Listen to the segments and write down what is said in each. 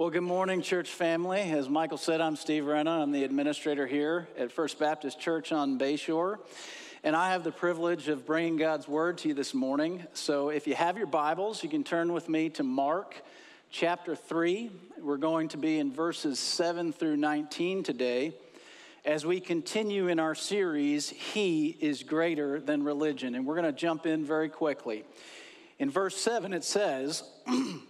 Well, good morning, church family. As Michael said, I'm Steve Renna. I'm the administrator here at First Baptist Church on Bayshore. And I have the privilege of bringing God's word to you this morning. So if you have your Bibles, you can turn with me to Mark chapter 3. We're going to be in verses 7 through 19 today as we continue in our series, He is Greater Than Religion. And we're going to jump in very quickly. In verse 7, it says,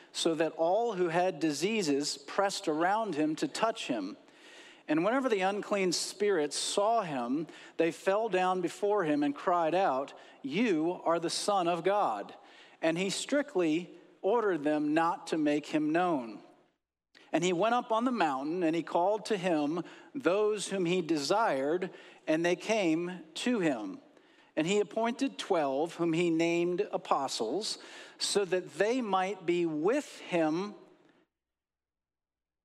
so that all who had diseases pressed around him to touch him. And whenever the unclean spirits saw him, they fell down before him and cried out, You are the Son of God. And he strictly ordered them not to make him known. And he went up on the mountain, and he called to him those whom he desired, and they came to him. And he appointed twelve, whom he named apostles so that they might be with him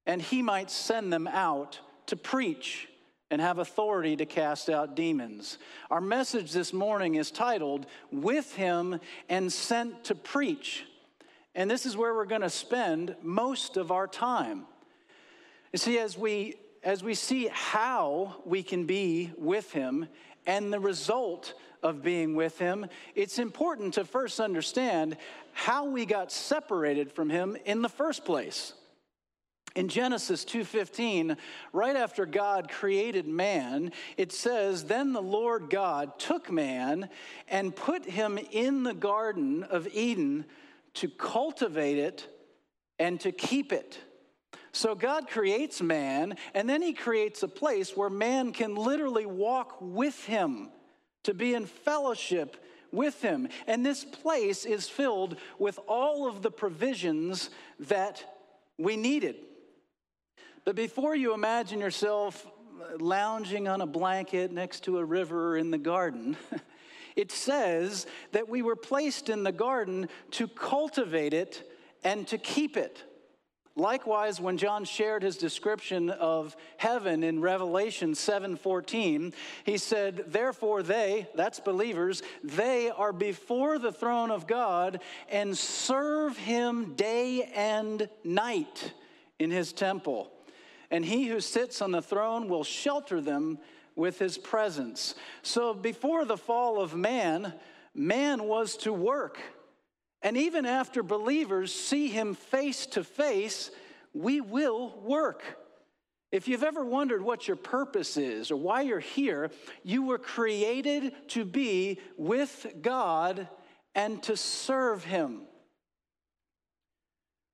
and he might send them out to preach and have authority to cast out demons. Our message this morning is titled, With Him and Sent to Preach. And this is where we're going to spend most of our time. You see, as we, as we see how we can be with Him and the result of being with him, it's important to first understand how we got separated from him in the first place. In Genesis 2:15, right after God created man, it says, "Then the Lord God took man and put him in the garden of Eden to cultivate it and to keep it." So God creates man, and then he creates a place where man can literally walk with him to be in fellowship with him. And this place is filled with all of the provisions that we needed. But before you imagine yourself uh, lounging on a blanket next to a river in the garden, it says that we were placed in the garden to cultivate it and to keep it. Likewise, when John shared his description of heaven in Revelation 7:14, he said, "Therefore they, that's believers, they are before the throne of God and serve him day and night in his temple. And he who sits on the throne will shelter them with his presence." So before the fall of man, man was to work and even after believers see him face to face, we will work. If you've ever wondered what your purpose is or why you're here, you were created to be with God and to serve him.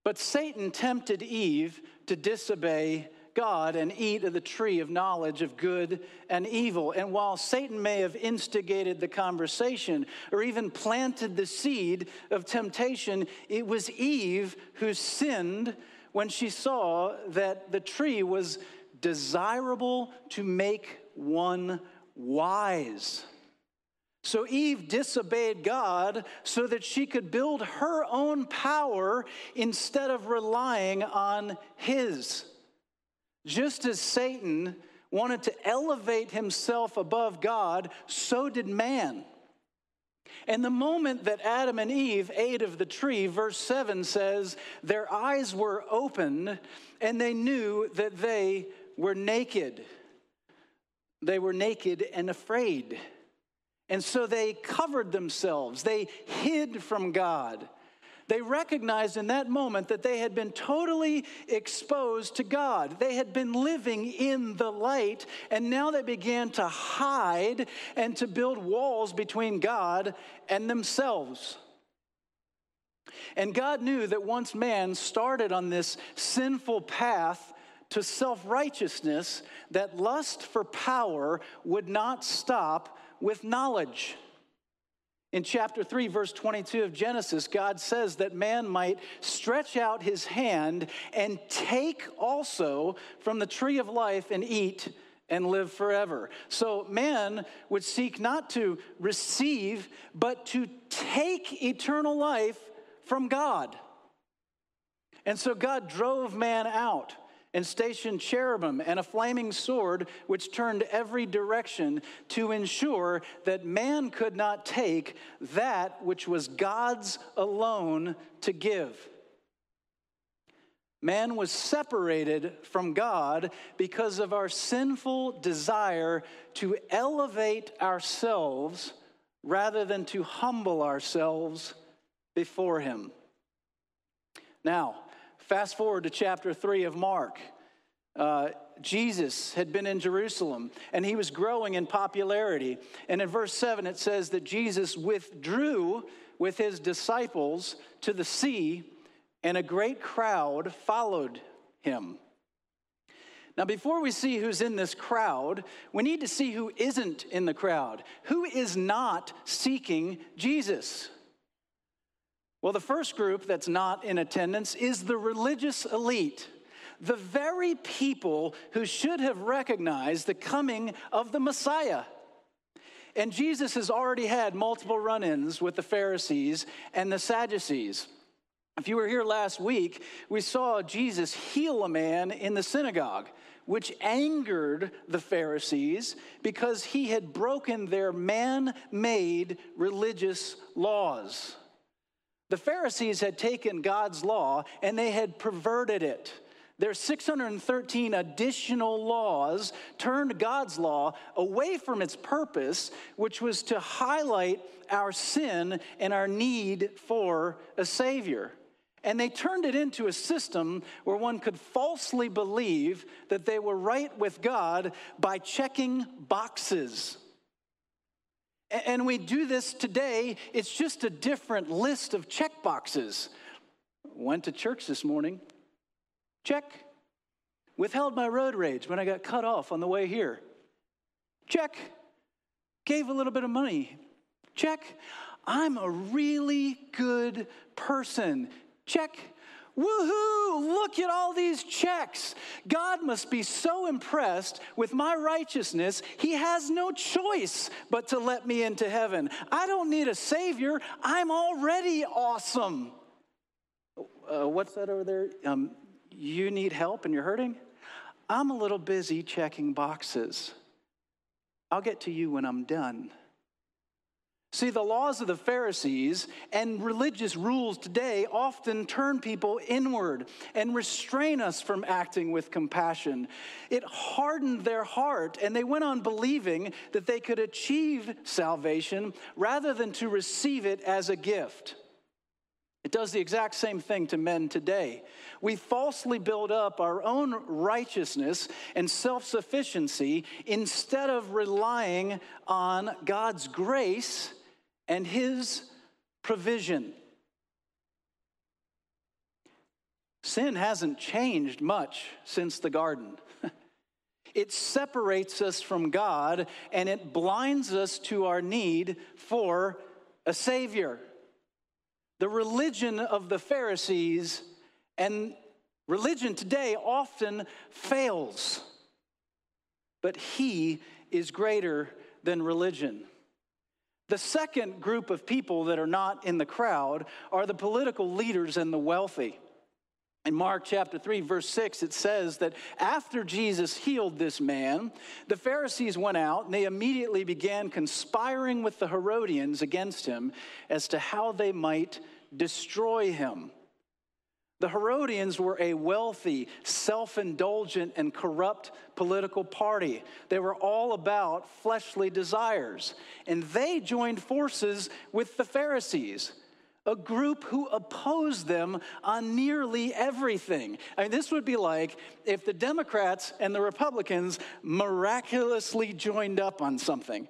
But Satan tempted Eve to disobey God and eat of the tree of knowledge of good and evil. And while Satan may have instigated the conversation or even planted the seed of temptation, it was Eve who sinned when she saw that the tree was desirable to make one wise. So Eve disobeyed God so that she could build her own power instead of relying on His. Just as Satan wanted to elevate himself above God, so did man. And the moment that Adam and Eve ate of the tree, verse 7 says, their eyes were opened and they knew that they were naked. They were naked and afraid. And so they covered themselves, they hid from God. They recognized in that moment that they had been totally exposed to God. They had been living in the light, and now they began to hide and to build walls between God and themselves. And God knew that once man started on this sinful path to self righteousness, that lust for power would not stop with knowledge. In chapter 3, verse 22 of Genesis, God says that man might stretch out his hand and take also from the tree of life and eat and live forever. So man would seek not to receive, but to take eternal life from God. And so God drove man out and stationed cherubim and a flaming sword which turned every direction to ensure that man could not take that which was God's alone to give. Man was separated from God because of our sinful desire to elevate ourselves rather than to humble ourselves before Him. Now, fast forward to chapter 3 of Mark. Uh, Jesus had been in Jerusalem and he was growing in popularity. And in verse 7, it says that Jesus withdrew with his disciples to the sea and a great crowd followed him. Now, before we see who's in this crowd, we need to see who isn't in the crowd. Who is not seeking Jesus? Well, the first group that's not in attendance is the religious elite, the very people who should have recognized the coming of the Messiah. And Jesus has already had multiple run ins with the Pharisees and the Sadducees. If you were here last week, we saw Jesus heal a man in the synagogue, which angered the Pharisees because he had broken their man made religious laws. The Pharisees had taken God's law and they had perverted it. Their 613 additional laws turned God's law away from its purpose, which was to highlight our sin and our need for a Savior. And they turned it into a system where one could falsely believe that they were right with God by checking boxes. And we do this today, it's just a different list of check boxes. Went to church this morning, check. Withheld my road rage when I got cut off on the way here, check. Gave a little bit of money, check. I'm a really good person. Check. Woohoo! Look at all these checks. God must be so impressed with my righteousness, He has no choice but to let me into heaven. I don't need a Savior, I'm already awesome. Uh, what's that over there? Um, you need help and you're hurting? I'm a little busy checking boxes. I'll get to you when I'm done. See, the laws of the Pharisees and religious rules today often turn people inward and restrain us from acting with compassion. It hardened their heart, and they went on believing that they could achieve salvation rather than to receive it as a gift. It does the exact same thing to men today. We falsely build up our own righteousness and self sufficiency instead of relying on God's grace and his provision. Sin hasn't changed much since the garden. it separates us from God and it blinds us to our need for a Savior. The religion of the Pharisees and religion today often fails, but He is greater than religion. The second group of people that are not in the crowd are the political leaders and the wealthy. In Mark chapter 3, verse 6, it says that after Jesus healed this man, the Pharisees went out and they immediately began conspiring with the Herodians against him as to how they might destroy him. The Herodians were a wealthy, self indulgent, and corrupt political party. They were all about fleshly desires. And they joined forces with the Pharisees, a group who opposed them on nearly everything. I mean, this would be like if the Democrats and the Republicans miraculously joined up on something.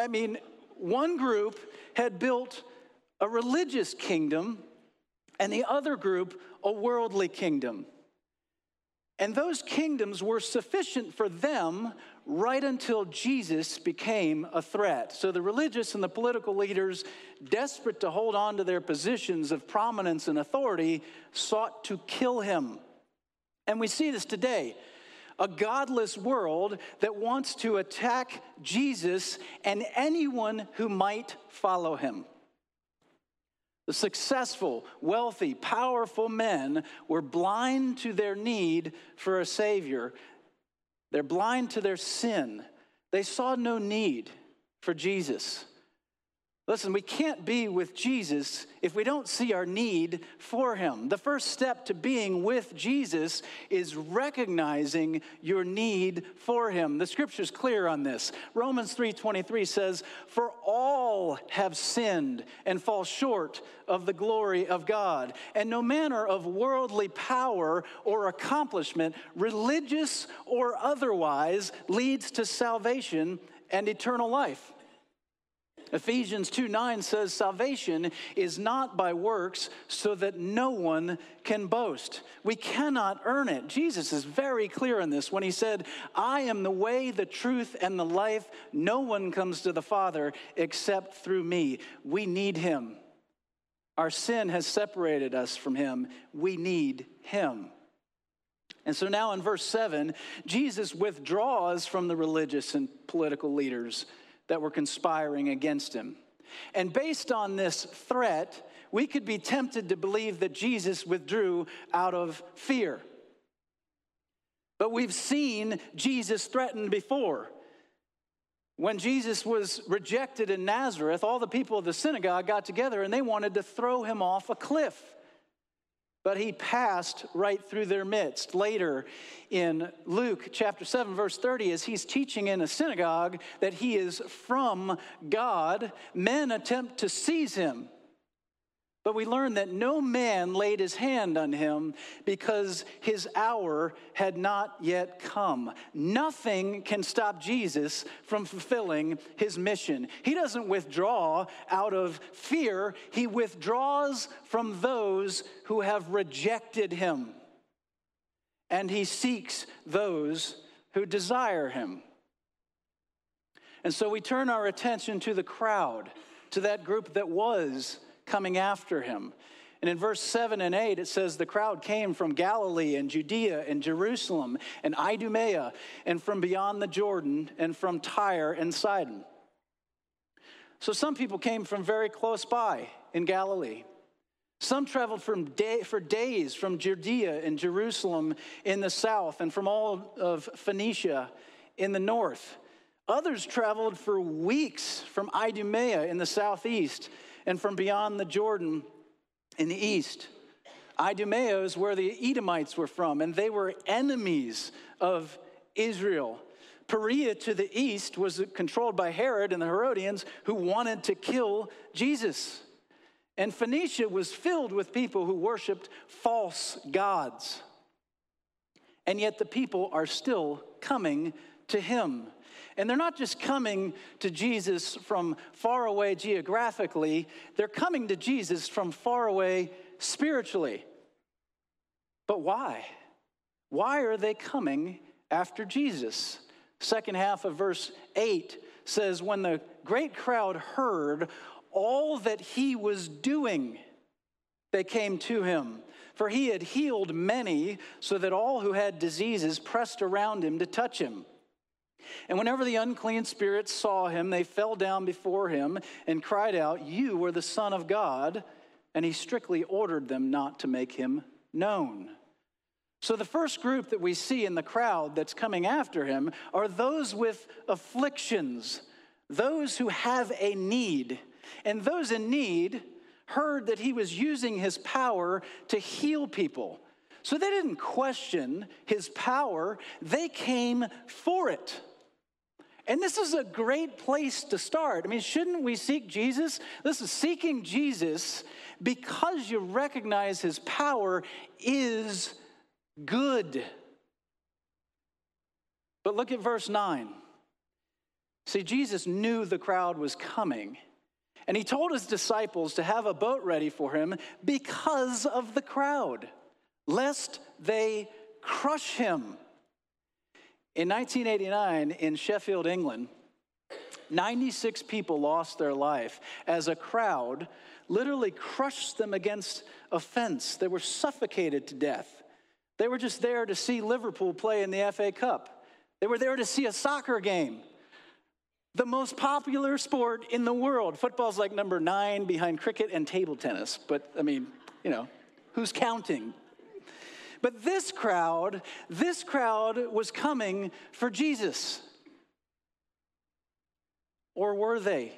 I mean, one group had built a religious kingdom and the other group, a worldly kingdom. And those kingdoms were sufficient for them right until Jesus became a threat. So the religious and the political leaders, desperate to hold on to their positions of prominence and authority, sought to kill him. And we see this today. A godless world that wants to attack Jesus and anyone who might follow him. The successful, wealthy, powerful men were blind to their need for a Savior they're blind to their sin. They saw no need for Jesus. Listen, we can't be with Jesus if we don't see our need for him. The first step to being with Jesus is recognizing your need for him. The scripture's clear on this. Romans 3:23 says, "For all have sinned and fall short of the glory of God, and no manner of worldly power or accomplishment, religious or otherwise, leads to salvation and eternal life." Ephesians 2 9 says, Salvation is not by works, so that no one can boast. We cannot earn it. Jesus is very clear on this when he said, I am the way, the truth, and the life. No one comes to the Father except through me. We need him. Our sin has separated us from him. We need him. And so now in verse 7, Jesus withdraws from the religious and political leaders that were conspiring against him. And based on this threat, we could be tempted to believe that Jesus withdrew out of fear. But we've seen Jesus threatened before. When Jesus was rejected in Nazareth, all the people of the synagogue got together and they wanted to throw him off a cliff but he passed right through their midst. Later in Luke chapter 7, verse 30, as he's teaching in a synagogue that he is from God, men attempt to seize him. But we learn that no man laid his hand on him because his hour had not yet come. Nothing can stop Jesus from fulfilling his mission. He doesn't withdraw out of fear, he withdraws from those who have rejected him. And he seeks those who desire him. And so we turn our attention to the crowd, to that group that was coming after him. And in verse 7 and 8, it says, The crowd came from Galilee and Judea and Jerusalem and Idumea and from beyond the Jordan and from Tyre and Sidon. So some people came from very close by in Galilee. Some traveled from day, for days from Judea and Jerusalem in the south and from all of Phoenicia in the north. Others traveled for weeks from Idumea in the southeast and from beyond the Jordan in the east. Idumea is where the Edomites were from, and they were enemies of Israel. Perea to the east was controlled by Herod and the Herodians who wanted to kill Jesus. And Phoenicia was filled with people who worshiped false gods. And yet the people are still coming to him. And they're not just coming to Jesus from far away geographically, they're coming to Jesus from far away spiritually. But why? Why are they coming after Jesus? Second half of verse 8 says, When the great crowd heard all that he was doing, they came to him. For he had healed many, so that all who had diseases pressed around him to touch him. And whenever the unclean spirits saw him, they fell down before him and cried out, You are the Son of God. And he strictly ordered them not to make him known. So, the first group that we see in the crowd that's coming after him are those with afflictions, those who have a need. And those in need heard that he was using his power to heal people. So, they didn't question his power, they came for it. And this is a great place to start. I mean, shouldn't we seek Jesus? This is seeking Jesus because you recognize his power is good. But look at verse 9. See, Jesus knew the crowd was coming. And he told his disciples to have a boat ready for him because of the crowd, lest they crush him. In 1989, in Sheffield, England, 96 people lost their life as a crowd literally crushed them against a fence. They were suffocated to death. They were just there to see Liverpool play in the FA Cup. They were there to see a soccer game. The most popular sport in the world. Football's like number nine behind cricket and table tennis. But I mean, you know, who's counting? But this crowd, this crowd was coming for Jesus. Or were they?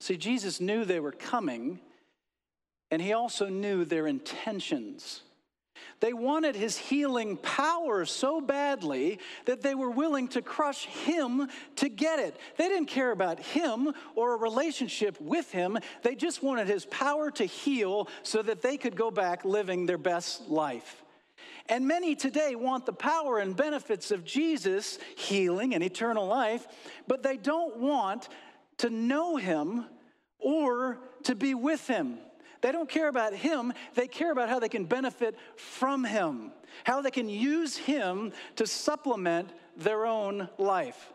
See, Jesus knew they were coming, and he also knew their intentions. They wanted his healing power so badly that they were willing to crush him to get it. They didn't care about him or a relationship with him. They just wanted his power to heal so that they could go back living their best life. And many today want the power and benefits of Jesus, healing and eternal life, but they don't want to know him or to be with him. They don't care about him, they care about how they can benefit from him, how they can use him to supplement their own life.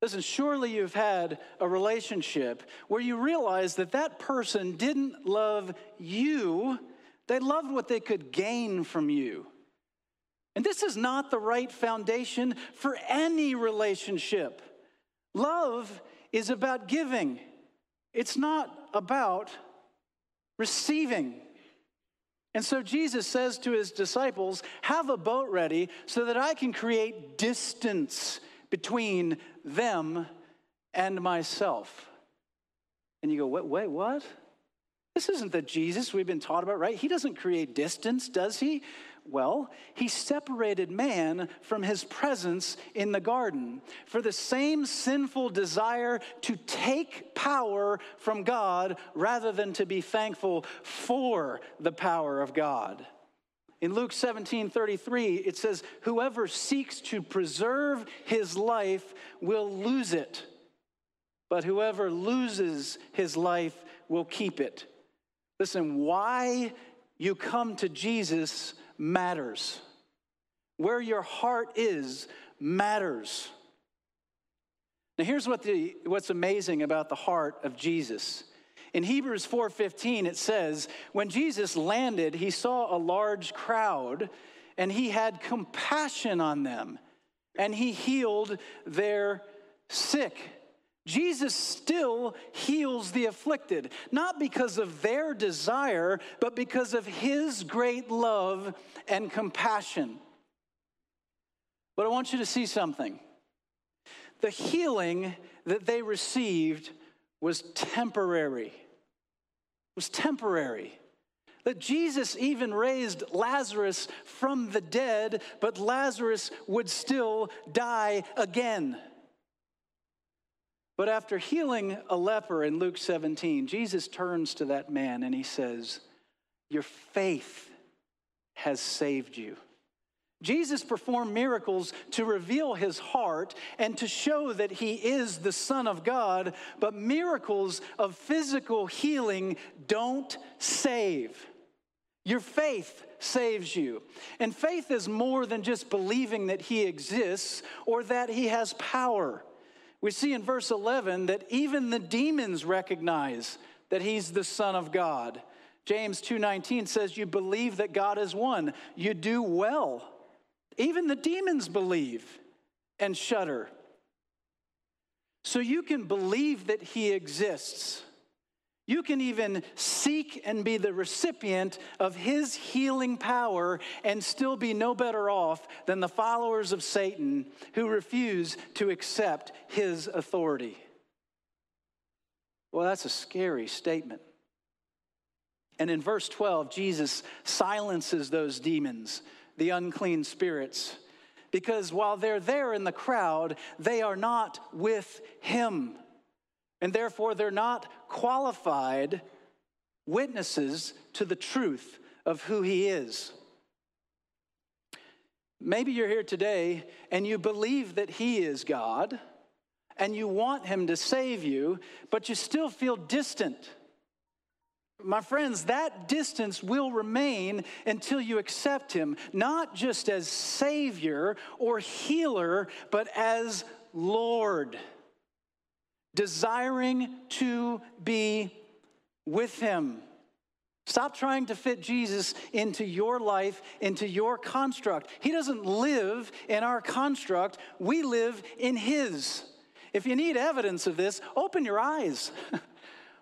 Listen, surely you've had a relationship where you realize that that person didn't love you, they loved what they could gain from you. And this is not the right foundation for any relationship. Love is about giving, it's not about receiving. And so Jesus says to his disciples, Have a boat ready so that I can create distance between them and myself. And you go, Wait, wait, what? This isn't the Jesus we've been taught about, right? He doesn't create distance, does he? Well, he separated man from his presence in the garden for the same sinful desire to take power from God rather than to be thankful for the power of God. In Luke 17 33, it says, Whoever seeks to preserve his life will lose it, but whoever loses his life will keep it. Listen, why you come to Jesus matters. Where your heart is matters. Now here's what the, what's amazing about the heart of Jesus. In Hebrews 4:15 it says, when Jesus landed, he saw a large crowd and he had compassion on them and he healed their sick. Jesus still heals the afflicted, not because of their desire, but because of his great love and compassion. But I want you to see something. The healing that they received was temporary. It was temporary. That Jesus even raised Lazarus from the dead, but Lazarus would still die again. But after healing a leper in Luke 17, Jesus turns to that man and he says, Your faith has saved you. Jesus performed miracles to reveal his heart and to show that he is the Son of God, but miracles of physical healing don't save. Your faith saves you. And faith is more than just believing that he exists or that he has power. We see in verse 11 that even the demons recognize that he's the son of God. James 2:19 says you believe that God is one. You do well. Even the demons believe and shudder. So you can believe that he exists you can even seek and be the recipient of his healing power and still be no better off than the followers of Satan who refuse to accept his authority. Well, that's a scary statement. And in verse 12, Jesus silences those demons, the unclean spirits, because while they're there in the crowd, they are not with him and therefore they're not qualified witnesses to the truth of who he is. Maybe you're here today and you believe that he is God and you want him to save you, but you still feel distant. My friends, that distance will remain until you accept him, not just as Savior or healer, but as Lord, desiring to be with him. Stop trying to fit Jesus into your life, into your construct. He doesn't live in our construct, we live in his. If you need evidence of this, open your eyes.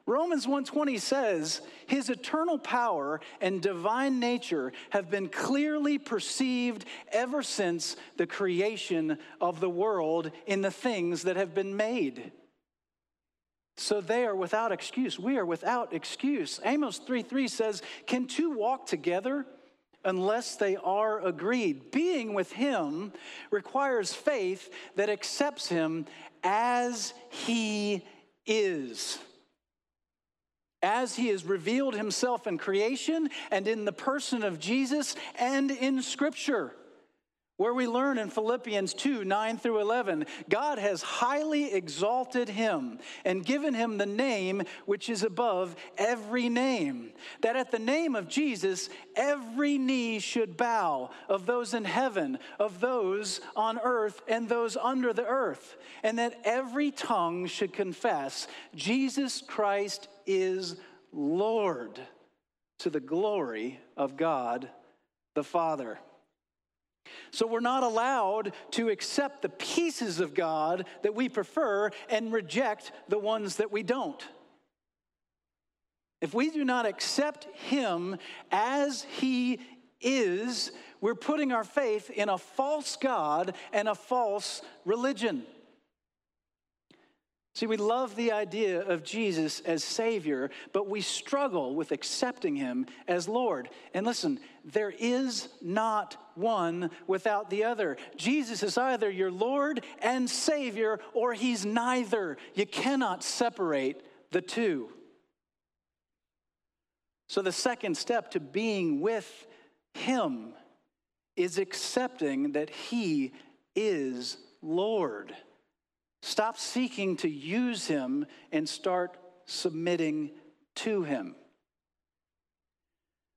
Romans 1:20 says, "His eternal power and divine nature have been clearly perceived ever since the creation of the world in the things that have been made." So they are without excuse. We are without excuse. Amos 3:3 says, "Can two walk together unless they are agreed?" Being with him requires faith that accepts him as he is as he has revealed himself in creation and in the person of Jesus and in Scripture. Where we learn in Philippians 2 9 through 11, God has highly exalted him and given him the name which is above every name. That at the name of Jesus, every knee should bow of those in heaven, of those on earth, and those under the earth. And that every tongue should confess Jesus Christ is Lord to the glory of God the Father. So we're not allowed to accept the pieces of God that we prefer and reject the ones that we don't. If we do not accept Him as He is, we're putting our faith in a false God and a false religion. See, we love the idea of Jesus as Savior, but we struggle with accepting Him as Lord. And listen, there is not one without the other. Jesus is either your Lord and Savior, or He's neither. You cannot separate the two. So, the second step to being with Him is accepting that He is Lord. Stop seeking to use him and start submitting to him.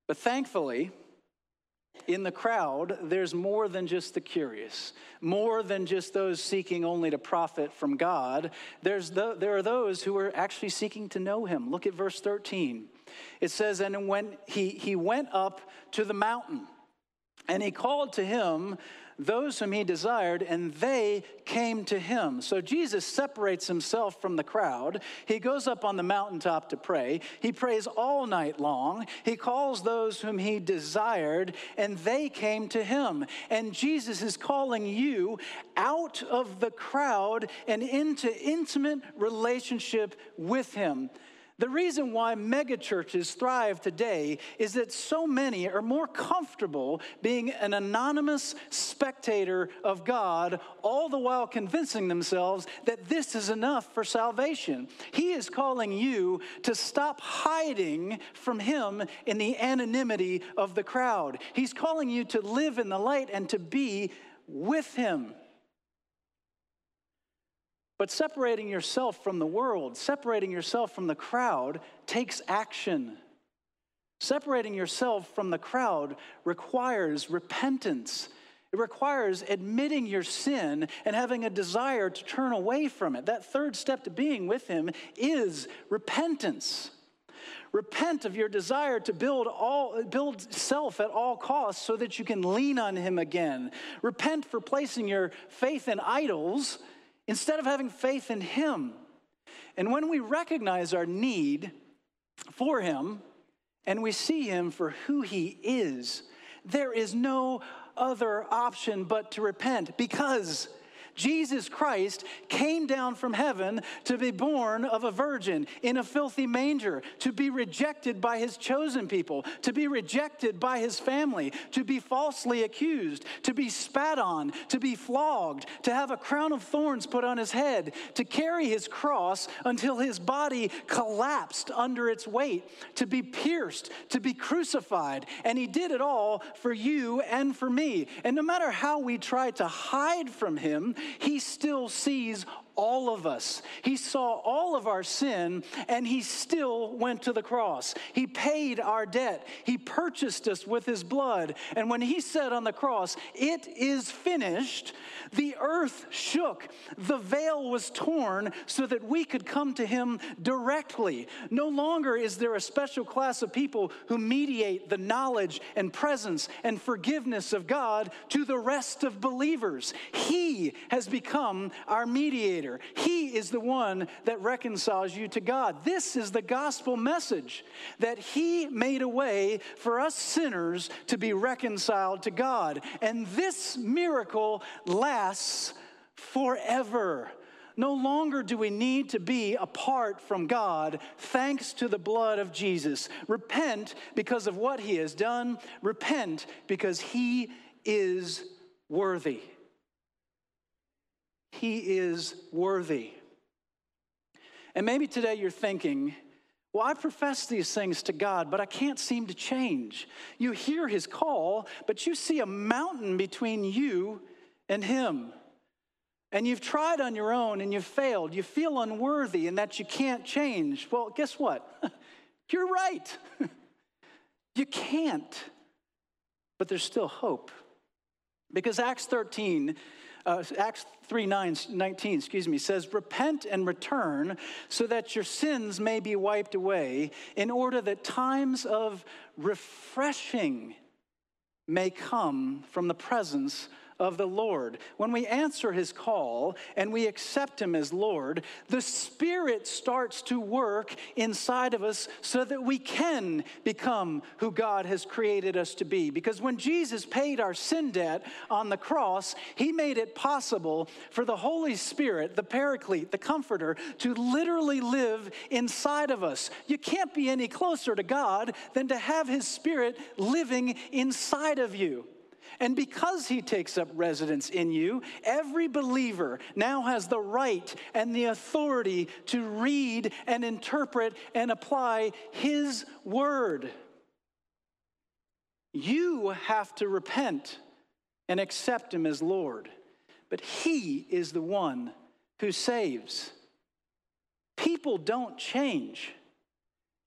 But thankfully, in the crowd, there's more than just the curious, more than just those seeking only to profit from God. There's the, there are those who are actually seeking to know Him. Look at verse 13. It says, And when he, he went up to the mountain, and he called to him those whom he desired, and they came to him. So Jesus separates himself from the crowd. He goes up on the mountaintop to pray. He prays all night long. He calls those whom he desired, and they came to him. And Jesus is calling you out of the crowd and into intimate relationship with him. The reason why megachurches thrive today is that so many are more comfortable being an anonymous spectator of God, all the while convincing themselves that this is enough for salvation. He is calling you to stop hiding from Him in the anonymity of the crowd. He's calling you to live in the light and to be with Him. But separating yourself from the world, separating yourself from the crowd, takes action. Separating yourself from the crowd requires repentance. It requires admitting your sin and having a desire to turn away from it. That third step to being with Him is repentance. Repent of your desire to build all build self at all costs so that you can lean on him again. Repent for placing your faith in idols instead of having faith in Him. And when we recognize our need for Him and we see Him for who He is, there is no other option but to repent because Jesus Christ came down from heaven to be born of a virgin in a filthy manger, to be rejected by his chosen people, to be rejected by his family, to be falsely accused, to be spat on, to be flogged, to have a crown of thorns put on his head, to carry his cross until his body collapsed under its weight, to be pierced, to be crucified. And he did it all for you and for me. And no matter how we try to hide from him, he still sees all of us. He saw all of our sin and he still went to the cross. He paid our debt. He purchased us with his blood. And when he said on the cross, It is finished, the earth shook. The veil was torn so that we could come to him directly. No longer is there a special class of people who mediate the knowledge and presence and forgiveness of God to the rest of believers. He has become our mediator. He is the one that reconciles you to God. This is the gospel message that He made a way for us sinners to be reconciled to God. And this miracle lasts forever. No longer do we need to be apart from God thanks to the blood of Jesus. Repent because of what he has done. Repent because he is worthy. He is worthy. And maybe today you're thinking, well, I profess these things to God, but I can't seem to change. You hear his call, but you see a mountain between you and him. And you've tried on your own and you've failed. You feel unworthy and that you can't change. Well, guess what? You're right. you can't. But there's still hope. Because Acts 13 uh, Acts 3 9, 19, excuse me, says, Repent and return so that your sins may be wiped away, in order that times of refreshing may come from the presence of the Lord. When we answer his call and we accept him as Lord, the Spirit starts to work inside of us so that we can become who God has created us to be. Because when Jesus paid our sin debt on the cross, he made it possible for the Holy Spirit, the Paraclete, the Comforter, to literally live inside of us. You can't be any closer to God than to have his Spirit living inside of you. And because he takes up residence in you, every believer now has the right and the authority to read and interpret and apply his word. You have to repent and accept him as Lord, but he is the one who saves. People don't change.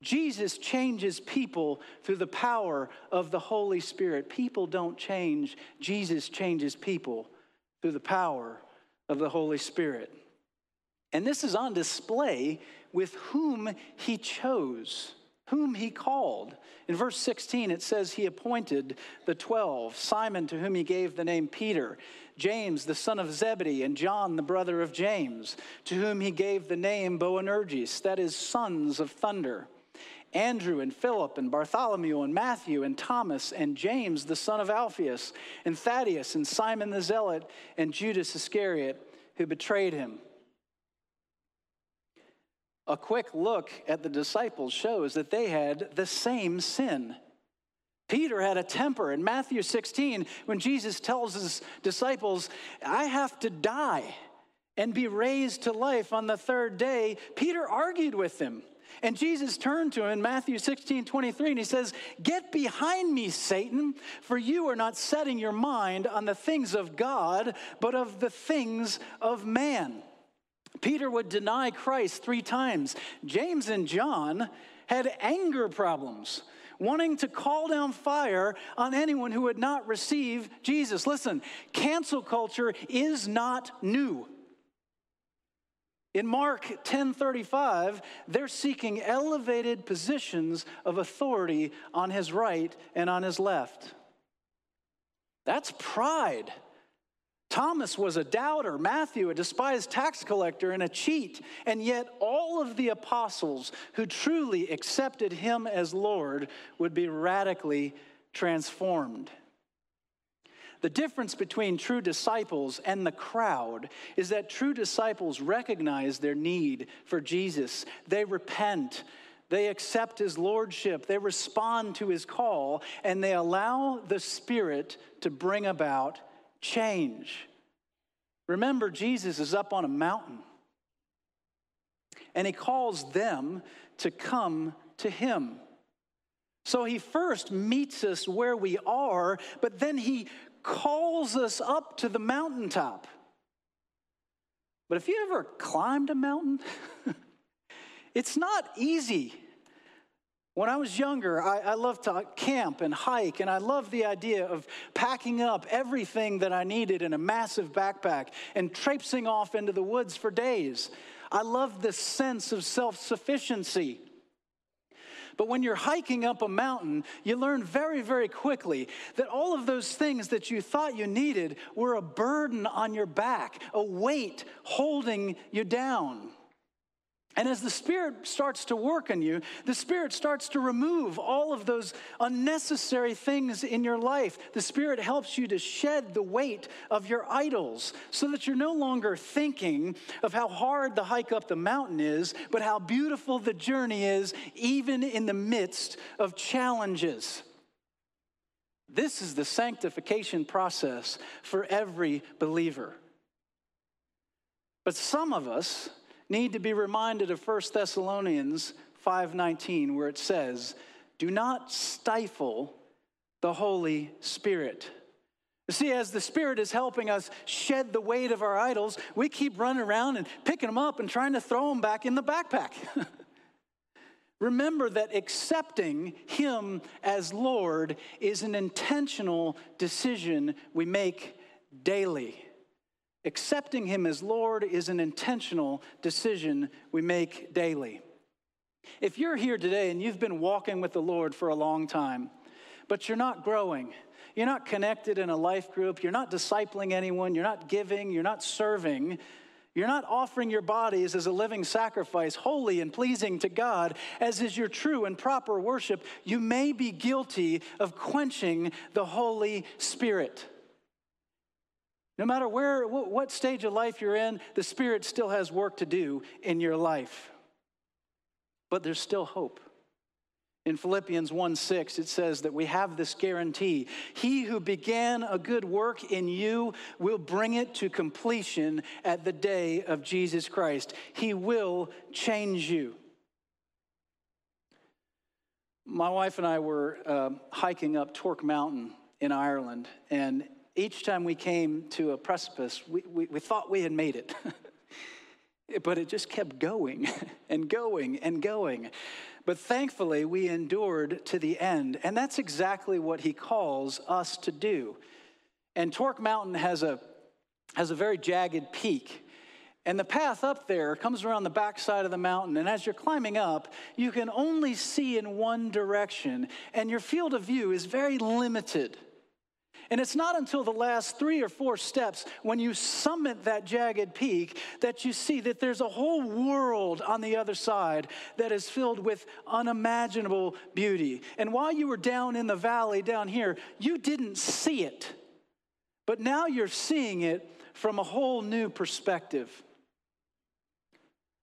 Jesus changes people through the power of the Holy Spirit. People don't change, Jesus changes people through the power of the Holy Spirit. And this is on display with whom he chose, whom he called. In verse 16, it says, He appointed the 12 Simon, to whom he gave the name Peter, James, the son of Zebedee, and John, the brother of James, to whom he gave the name Boanerges, that is, sons of thunder. Andrew and Philip and Bartholomew and Matthew and Thomas and James, the son of Alphaeus, and Thaddeus and Simon the Zealot and Judas Iscariot, who betrayed him. A quick look at the disciples shows that they had the same sin. Peter had a temper. In Matthew 16, when Jesus tells his disciples, I have to die and be raised to life on the third day, Peter argued with him. And Jesus turned to him in Matthew 16, 23, and he says, Get behind me, Satan, for you are not setting your mind on the things of God, but of the things of man. Peter would deny Christ three times. James and John had anger problems wanting to call down fire on anyone who would not receive Jesus. Listen, cancel culture is not new. In Mark 10:35, they're seeking elevated positions of authority on his right and on his left. That's pride. Thomas was a doubter, Matthew, a despised tax collector and a cheat, and yet all of the apostles who truly accepted him as Lord would be radically transformed. The difference between true disciples and the crowd is that true disciples recognize their need for Jesus. They repent, they accept his lordship, they respond to his call, and they allow the Spirit to bring about change. Remember, Jesus is up on a mountain, and he calls them to come to him. So he first meets us where we are, but then he calls us up to the mountaintop. But if you ever climbed a mountain, it's not easy. When I was younger, I, I, loved to camp and hike, and I loved the idea of packing up everything that I needed in a massive backpack and traipsing off into the woods for days. I loved this sense of self sufficiency. But when you're hiking up a mountain, you learn very, very quickly that all of those things that you thought you needed were a burden on your back, a weight holding you down. And as the Spirit starts to work in you, the Spirit starts to remove all of those unnecessary things in your life. The Spirit helps you to shed the weight of your idols so that you're no longer thinking of how hard the hike up the mountain is, but how beautiful the journey is, even in the midst of challenges. This is the sanctification process for every believer. But some of us, need to be reminded of 1 Thessalonians 5:19 where it says, "Do not stifle the Holy Spirit." You see, as the Spirit is helping us shed the weight of our idols, we keep running around and picking them up and trying to throw them back in the backpack. Remember that accepting Him as Lord is an intentional decision we make daily. Accepting Him as Lord is an intentional decision we make daily. If you're here today and you've been walking with the Lord for a long time, but you're not growing, you're not connected in a life group, you're not discipling anyone, you're not giving, you're not serving, you're not offering your bodies as a living sacrifice, holy and pleasing to God, as is your true and proper worship, you may be guilty of quenching the Holy Spirit. No matter where, what stage of life you're in, the Spirit still has work to do in your life. But there's still hope. In Philippians 1 6, it says that we have this guarantee He who began a good work in you will bring it to completion at the day of Jesus Christ. He will change you. My wife and I were uh, hiking up Torc Mountain in Ireland, and each time we came to a precipice, we, we, we thought we had made it. but it just kept going and going and going. But thankfully, we endured to the end. And that's exactly what he calls us to do. And Torc Mountain has a, has a very jagged peak. And the path up there comes around the backside of the mountain. And as you're climbing up, you can only see in one direction. And your field of view is very limited. And it's not until the last three or four steps, when you summit that jagged peak, that you see that there's a whole world on the other side that is filled with unimaginable beauty. And while you were down in the valley down here, you didn't see it. But now you're seeing it from a whole new perspective.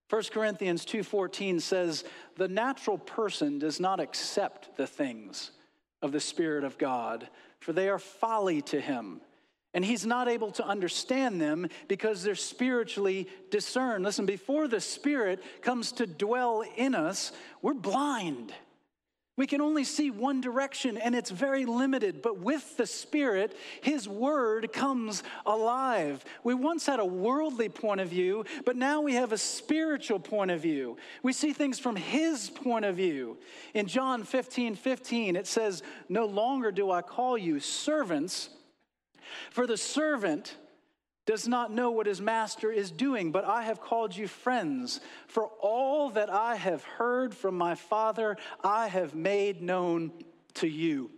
1 Corinthians 2:14 says, "The natural person does not accept the things of the spirit of God, for they are folly to him. And he's not able to understand them because they're spiritually discerned. Listen, before the Spirit comes to dwell in us, we're blind. We can only see one direction and it's very limited, but with the Spirit, His Word comes alive. We once had a worldly point of view, but now we have a spiritual point of view. We see things from His point of view. In John 15 15, it says, No longer do I call you servants, for the servant does not know what his master is doing, but I have called you friends. For all that I have heard from my Father, I have made known to you.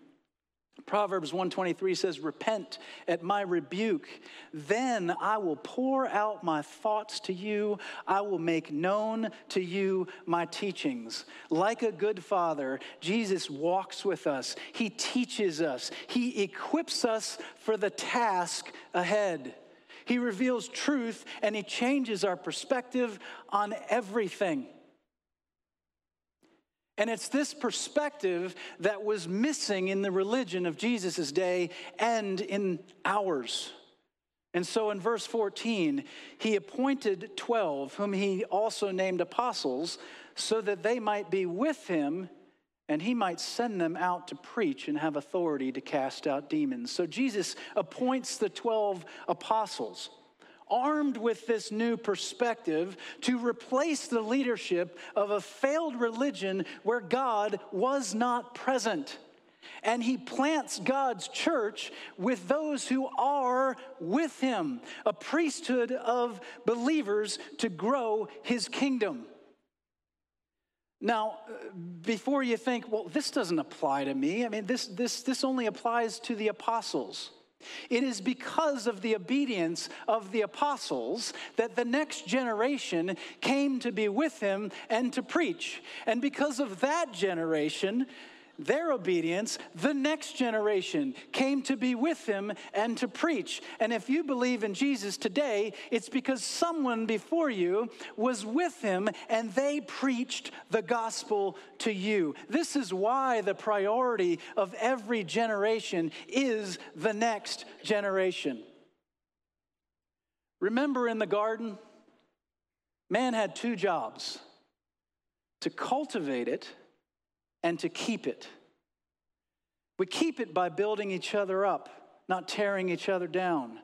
Proverbs 123 says, Repent at my rebuke. Then I will pour out my thoughts to you. I will make known to you my teachings. Like a good father, Jesus walks with us. He teaches us. He equips us for the task ahead. He reveals truth and he changes our perspective on everything. And it's this perspective that was missing in the religion of Jesus' day and in ours. And so in verse 14, he appointed 12, whom he also named apostles, so that they might be with him and he might send them out to preach and have authority to cast out demons. So Jesus appoints the 12 apostles. armed with this new perspective to replace the leadership of a failed religion where God was not present. And he plants God's church with those who are with him, a priesthood of believers to grow his kingdom. Now, uh, before you think, well, this doesn't apply to me, I mean, this, this, this only applies to the apostles. It is because of the obedience of the apostles that the next generation came to be with him and to preach. And because of that generation, their obedience, the next generation came to be with him and to preach. And if you believe in Jesus today, it's because someone before you was with him and they preached the gospel to you. This is why the priority of every generation is the next generation. Remember in the garden, man had two jobs to cultivate it and to keep it. We keep it by building each other up, not tearing each other down.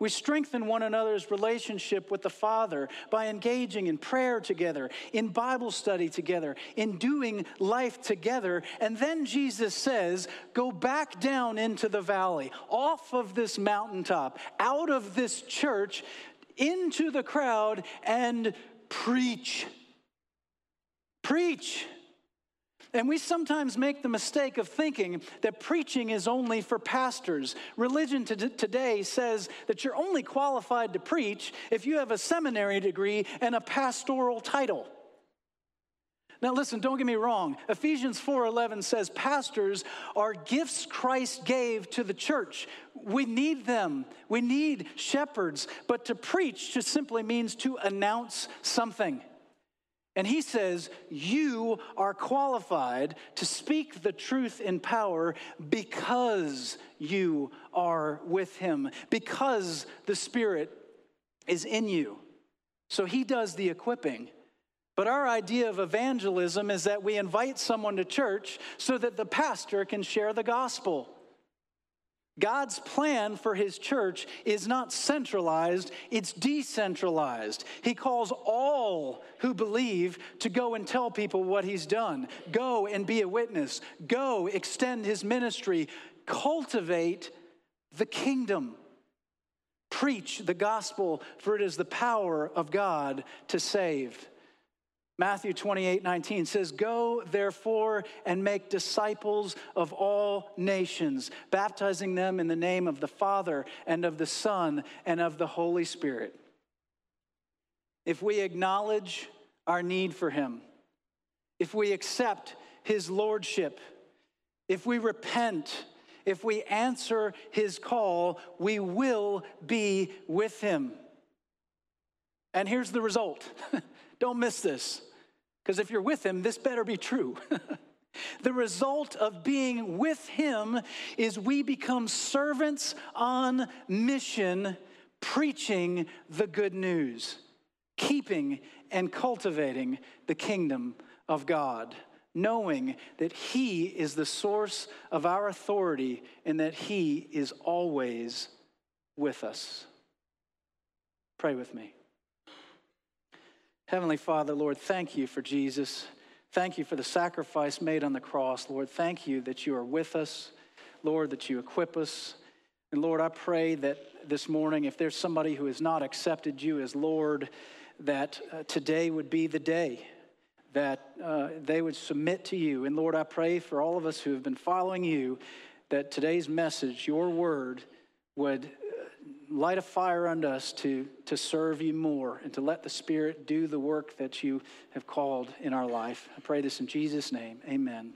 We strengthen one another's relationship with the Father by engaging in prayer together, in Bible study together, in doing life together. And then Jesus says, Go back down into the valley, off of this mountaintop, out of this church, into the crowd, and preach. Preach. And we sometimes make the mistake of thinking that preaching is only for pastors. Religion today says that you're only qualified to preach if you have a seminary degree and a pastoral title. Now listen, don't get me wrong. Ephesians 4:11 says pastors are gifts Christ gave to the church. We need them. We need shepherds, but to preach just simply means to announce something. And he says, You are qualified to speak the truth in power because you are with him, because the Spirit is in you. So he does the equipping. But our idea of evangelism is that we invite someone to church so that the pastor can share the gospel. God's plan for his church is not centralized, it's decentralized. He calls all who believe to go and tell people what he's done. Go and be a witness. Go extend his ministry. Cultivate the kingdom. Preach the gospel, for it is the power of God to save. Matthew 28 19 says, Go therefore and make disciples of all nations, baptizing them in the name of the Father and of the Son and of the Holy Spirit. If we acknowledge our need for Him, if we accept His Lordship, if we repent, if we answer His call, we will be with Him. And here's the result. Don't miss this. Because if you're with him, this better be true. the result of being with him is we become servants on mission, preaching the good news, keeping and cultivating the kingdom of God, knowing that he is the source of our authority and that he is always with us. Pray with me. Heavenly Father, Lord, thank you for Jesus. Thank you for the sacrifice made on the cross. Lord, thank you that you are with us. Lord, that you equip us. And Lord, I pray that this morning, if there's somebody who has not accepted you as Lord, that uh, today would be the day that uh, they would submit to you. And Lord, I pray for all of us who have been following you that today's message, your word, would light a fire unto us to, to serve you more and to let the Spirit do the work that you have called in our life. I pray this in Jesus' name. Amen.